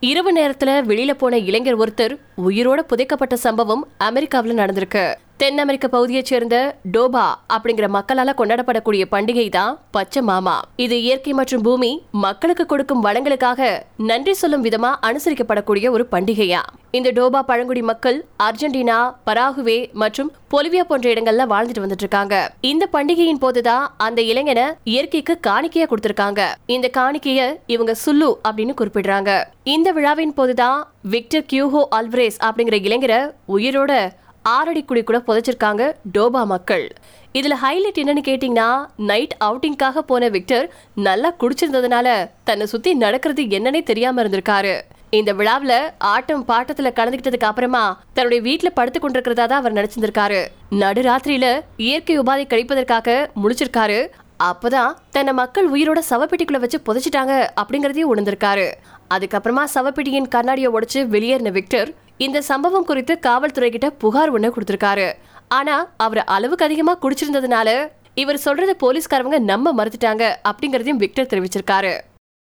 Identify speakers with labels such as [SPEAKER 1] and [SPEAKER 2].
[SPEAKER 1] இரவு நேரத்துல வெளியில போன இளைஞர் ஒருத்தர் உயிரோட புதைக்கப்பட்ட சம்பவம் அமெரிக்காவில் நடந்திருக்கு. தென் அமெரிக்க பகுதியைச் சேர்ந்த டோபா அப்படிங்கிற மக்களால கொண்டாடப்படக்கூடிய பண்டிகை தான் பச்சை மாமா. இது இயற்கை மற்றும் பூமி மக்களுக்கு கொடுக்கும் வளங்களுக்காக நன்றி சொல்லும் விதமா அனுசரிக்கப்படக்கூடிய ஒரு பண்டிகையா. இந்த டோபா பழங்குடி மக்கள் அர்ஜென்டினா பராகுவே மற்றும் பொலிவியா போன்ற இடங்கள்ல வாழ்ந்துட்டு வந்துட்டு இருக்காங்க. இந்த பண்டிகையின் போதுதான் அந்த இளைஞனை இயற்கைக்கு காணிக்கையா கொடுத்திருக்காங்க. இந்த காணிக்கைய இவங்க சுல்லு அப்படின்னு குறிப்பிடுறாங்க. இந்த விழாவின் போதுதான் விக்டர் கியூஹோ அல்வரேஸ் அப்படிங்கிற இளைஞரை உயிரோட ஆறடி குடி கூட புதைச்சிருக்காங்க டோபா மக்கள். இதுல ஹைலைட் என்னன்னு கேட்டீங்கன்னா நைட் அவுட்டிங்காக போன விக்டர் நல்லா குடிச்சிருந்ததுனால தன்னை சுத்தி நடக்கிறது என்னன்னே தெரியாம இருந்திருக்காரு. இந்த விழாவில் ஆட்டம் பாட்டத்துல கலந்துக்கிட்டதுக்கு அப்புறமா தன்னுடைய வீட்டில் படுத்து கொண்டிருக்கிறதா தான் அவர் நினைச்சிருந்திருக்காரு நடுராத்திரியில இயற்கை உபாதை கழிப்பதற்காக முழிச்சிருக்காரு. அப்பதான் தன்னை மக்கள் உயிரோட சவப்பெட்டிக்குள்ள வச்சு புதைச்சிட்டாங்க அப்படிங்கறதையும் உணர்ந்திருக்காரு. அதுக்கப்புறமா சவப்பெட்டியின் கண்ணாடியை உடைச்சு வெளியேறின விக்டர் இந்த சம்பவம் குறித்து காவல்துறை கிட்ட புகார் ஒண்ணு கொடுத்திருக்காரு. ஆனா அவர் அளவுக்கு அதிகமா குடிச்சிருந்ததுனால இவர் சொல்றத போலீஸ்காரவங்க நம்ப மறுத்துட்டாங்க அப்படிங்கறதையும் விக்டர் தெரிவிச்சிருக்காரு.